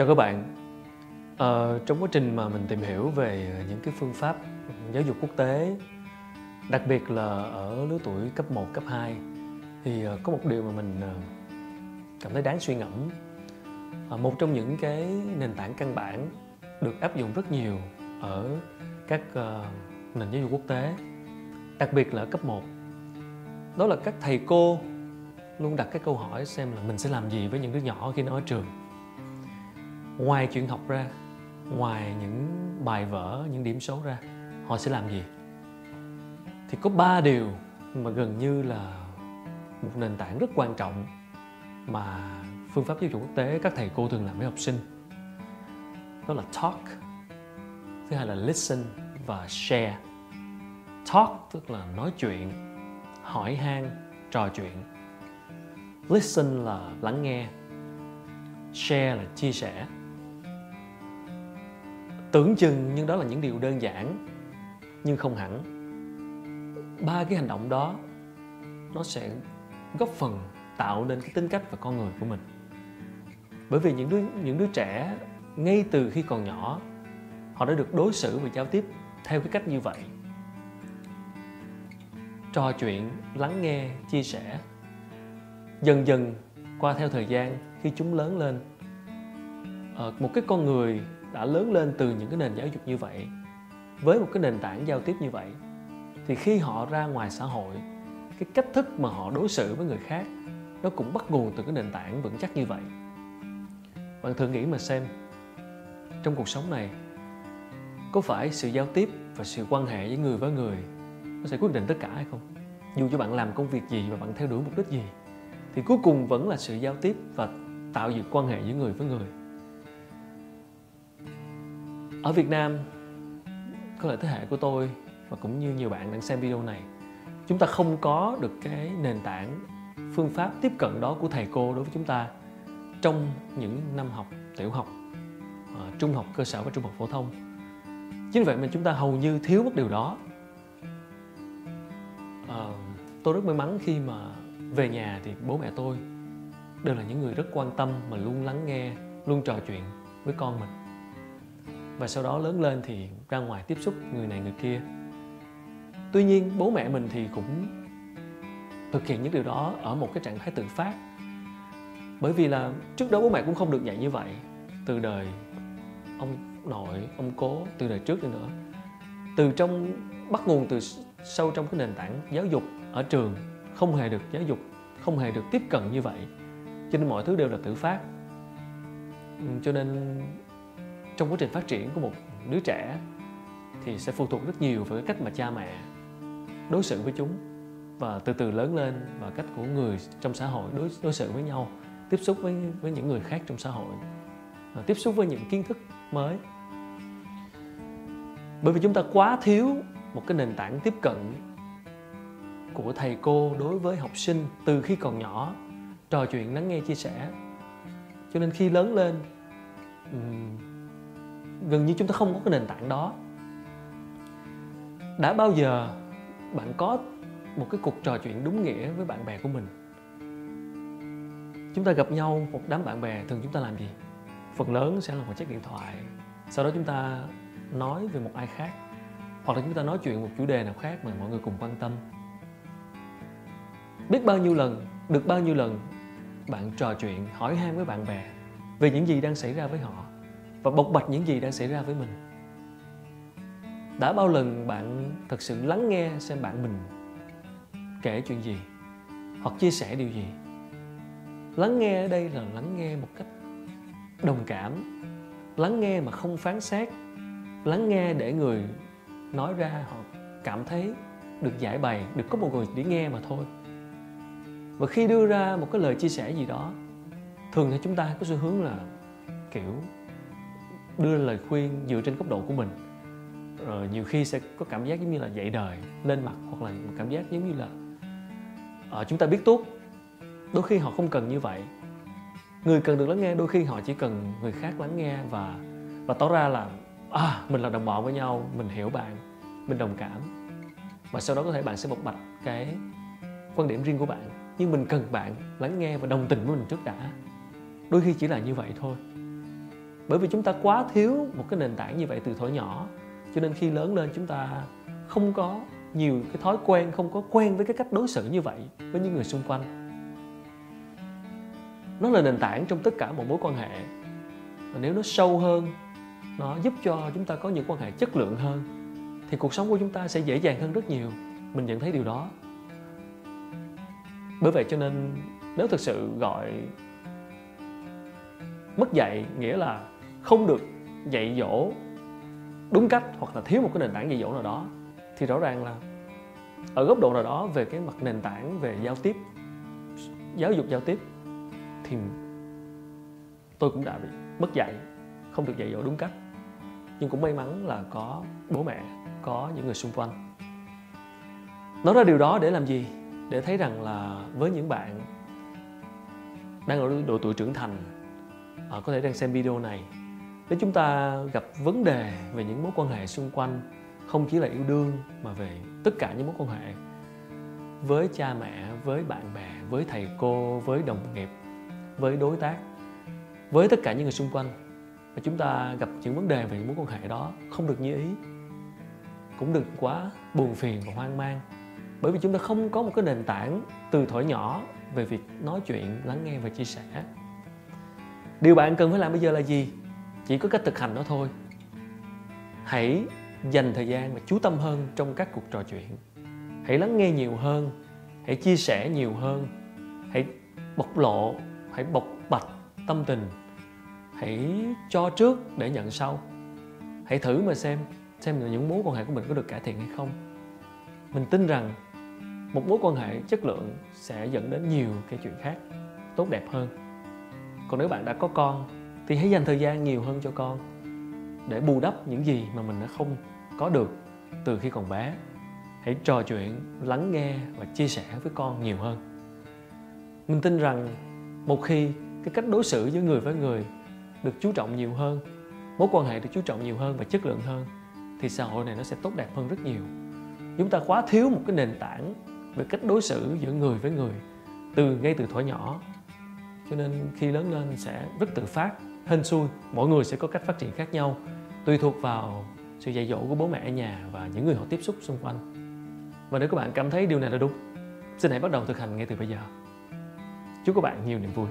Chào các bạn. Ờ, trong quá trình mà mình tìm hiểu về những cái phương pháp giáo dục quốc tế, đặc biệt là ở lứa tuổi cấp 1, cấp 2 thì ờ, có một điều mà mình ờ, cảm thấy đáng suy ngẫm. Ờ, một trong những cái nền tảng căn bản được áp dụng rất nhiều ở các nền giáo dục quốc tế, đặc biệt là ở cấp 1. Đó là các thầy cô luôn đặt cái câu hỏi xem là mình sẽ làm gì với những đứa nhỏ khi nó ở trường ngoài chuyện học ra, ngoài những bài vở, những điểm số ra, họ sẽ làm gì? Thì có ba điều mà gần như là một nền tảng rất quan trọng mà phương pháp giáo dục quốc tế các thầy cô thường làm với học sinh. Đó là talk, thứ hai là listen và share. Talk tức là nói chuyện, hỏi han, trò chuyện. Listen là lắng nghe, share là chia sẻ tưởng chừng nhưng đó là những điều đơn giản, nhưng không hẳn. Ba cái hành động đó, nó sẽ góp phần tạo nên cái tính cách và con người của mình. Bởi vì những đứa những đứa trẻ ngay từ khi còn nhỏ, họ đã được đối xử và giao tiếp theo cái cách như vậy. Trò chuyện, lắng nghe, chia sẻ, dần dần qua theo thời gian khi chúng lớn lên ờ, một cái con người đã lớn lên từ những cái nền giáo dục như vậy, với một cái nền tảng giao tiếp như vậy, thì khi họ ra ngoài xã hội, cái cách thức mà họ đối xử với người khác, nó cũng bắt nguồn từ cái nền tảng vững chắc như vậy. Bạn thử nghĩ mà xem, trong cuộc sống này, có phải sự giao tiếp và sự quan hệ với người với người nó sẽ quyết định tất cả hay không? Dù cho bạn làm công việc gì và bạn theo đuổi mục đích gì, thì cuối cùng vẫn là sự giao tiếp và tạo dựng quan hệ giữa người với người ở Việt Nam có lẽ thế hệ của tôi và cũng như nhiều bạn đang xem video này chúng ta không có được cái nền tảng phương pháp tiếp cận đó của thầy cô đối với chúng ta trong những năm học tiểu học ờ, trung học cơ sở và trung học phổ thông. Chính vậy mà chúng ta hầu như thiếu mất điều đó. À, tôi rất may mắn khi mà về nhà thì bố mẹ tôi đều là những người rất quan tâm mà luôn lắng nghe luôn trò chuyện với con mình và sau đó lớn lên thì ra ngoài tiếp xúc người này người kia. Tuy nhiên, bố mẹ mình thì cũng thực hiện những điều đó ở một cái trạng thái tự phát. Bởi vì là trước đó bố mẹ cũng không được dạy như vậy từ đời ông nội, ông cố, từ đời trước đi nữa. Từ trong, bắt nguồn từ sâu trong cái nền tảng giáo dục ở trường, không hề được giáo dục, không hề được tiếp cận như vậy. Cho nên mọi thứ đều là tự phát. Ừ, cho nên trong quá trình phát triển của một đứa trẻ thì sẽ phụ thuộc rất nhiều vào cái cách mà cha mẹ đối xử với chúng và từ từ lớn lên và cách của người trong xã hội đối đối xử với nhau, tiếp xúc với với những người khác trong xã hội và tiếp xúc với những kiến thức mới. Bởi vì chúng ta quá thiếu một cái nền tảng tiếp cận của thầy cô đối với học sinh từ khi còn nhỏ, trò chuyện, lắng nghe, chia sẻ. Cho nên khi lớn lên gần như chúng ta không có cái nền tảng đó. Đã bao giờ bạn có một cái cuộc trò chuyện đúng nghĩa với bạn bè của mình? Chúng ta gặp nhau, một đám bạn bè thường chúng ta làm gì? Phần lớn sẽ là một chiếc điện thoại, sau đó chúng ta nói về một ai khác, hoặc là chúng ta nói chuyện một chủ đề nào khác mà mọi người cùng quan tâm. Biết bao nhiêu lần, được bao nhiêu lần bạn trò chuyện, hỏi han với bạn bè về những gì đang xảy ra với họ và bộc bạch những gì đang xảy ra với mình. Đã bao lần bạn thật sự lắng nghe xem bạn mình kể chuyện gì hoặc chia sẻ điều gì. Lắng nghe ở đây là lắng nghe một cách đồng cảm, lắng nghe mà không phán xét, lắng nghe để người nói ra họ cảm thấy được giải bày, được có một người để nghe mà thôi. Và khi đưa ra một cái lời chia sẻ gì đó, thường thì chúng ta có xu hướng là, kiểu đưa lời khuyên dựa trên góc độ của mình. Rồi nhiều khi sẽ có cảm giác giống như là dạy đời lên mặt hoặc là một cảm giác giống như là à, chúng ta biết tốt. Đôi khi họ không cần như vậy. Người cần được lắng nghe đôi khi họ chỉ cần người khác lắng nghe và và tỏ ra là à mình là đồng bọn với nhau mình hiểu bạn mình đồng cảm. Và sau đó có thể bạn sẽ bộc bạch cái quan điểm riêng của bạn. Nhưng mình cần bạn lắng nghe và đồng tình với mình trước đã. Đôi khi chỉ là như vậy thôi bởi vì chúng ta quá thiếu một cái nền tảng như vậy từ thuở nhỏ, cho nên khi lớn lên chúng ta không có nhiều cái thói quen, không có quen với cái cách đối xử như vậy với những người xung quanh. Nó là nền tảng trong tất cả một mối quan hệ. Và nếu nó sâu hơn, nó giúp cho chúng ta có những quan hệ chất lượng hơn, thì cuộc sống của chúng ta sẽ dễ dàng hơn rất nhiều. Mình nhận thấy điều đó. Bởi vậy cho nên nếu thực sự gọi mất dạy nghĩa là không được dạy dỗ đúng cách hoặc là thiếu một cái nền tảng dạy dỗ nào đó, thì rõ ràng là ở góc độ nào đó về cái mặt nền tảng về giao tiếp, giáo dục giao tiếp, thì tôi cũng đã bị mất dạy, không được dạy dỗ đúng cách. Nhưng cũng may mắn là có bố mẹ, có những người xung quanh. Nói ra điều đó để làm gì? Để thấy rằng là với những bạn đang ở độ tuổi trưởng thành ờ, có thể đang xem video này nếu chúng ta gặp vấn đề về những mối quan hệ xung quanh, không chỉ là yêu đương mà về tất cả những mối quan hệ với cha mẹ, với bạn bè, với thầy cô, với đồng nghiệp, với đối tác, với tất cả những người xung quanh và chúng ta gặp những vấn đề về những mối quan hệ đó không được như ý, cũng đừng quá buồn phiền và hoang mang. Bởi vì chúng ta không có một cái nền tảng từ thổi nhỏ về việc nói chuyện, lắng nghe và chia sẻ. Điều bạn cần phải làm bây giờ là gì? Chỉ có cách thực hành đó thôi. Hãy dành thời gian và chú tâm hơn trong các cuộc trò chuyện. Hãy lắng nghe nhiều hơn, hãy chia sẻ nhiều hơn, hãy bộc lộ, hãy bộc bạch tâm tình. Hãy cho trước để nhận sau. Hãy thử mà xem xem là những mối quan hệ của mình có được cải thiện hay không. Mình tin rằng một mối quan hệ chất lượng sẽ dẫn đến nhiều cái chuyện khác tốt đẹp hơn. Còn nếu bạn đã có con thì hãy dành thời gian nhiều hơn cho con để bù đắp những gì mà mình đã không có được từ khi còn bé. Hãy trò chuyện, lắng nghe và chia sẻ với con nhiều hơn. Mình tin rằng một khi cái cách đối xử giữa người với người được chú trọng nhiều hơn, mối quan hệ được chú trọng nhiều hơn và chất lượng hơn, thì xã hội này nó sẽ tốt đẹp hơn rất nhiều. Chúng ta quá thiếu một cái nền tảng về cách đối xử giữa người với người từ ngay từ thuở nhỏ. Cho nên khi lớn lên sẽ rất tự phát hên xui, mỗi người sẽ có cách phát triển khác nhau, tùy thuộc vào sự dạy dỗ của bố mẹ ở nhà và những người họ tiếp xúc xung quanh. Và nếu các bạn cảm thấy điều này là đúng, xin hãy bắt đầu thực hành ngay từ bây giờ. Chúc các bạn nhiều niềm vui.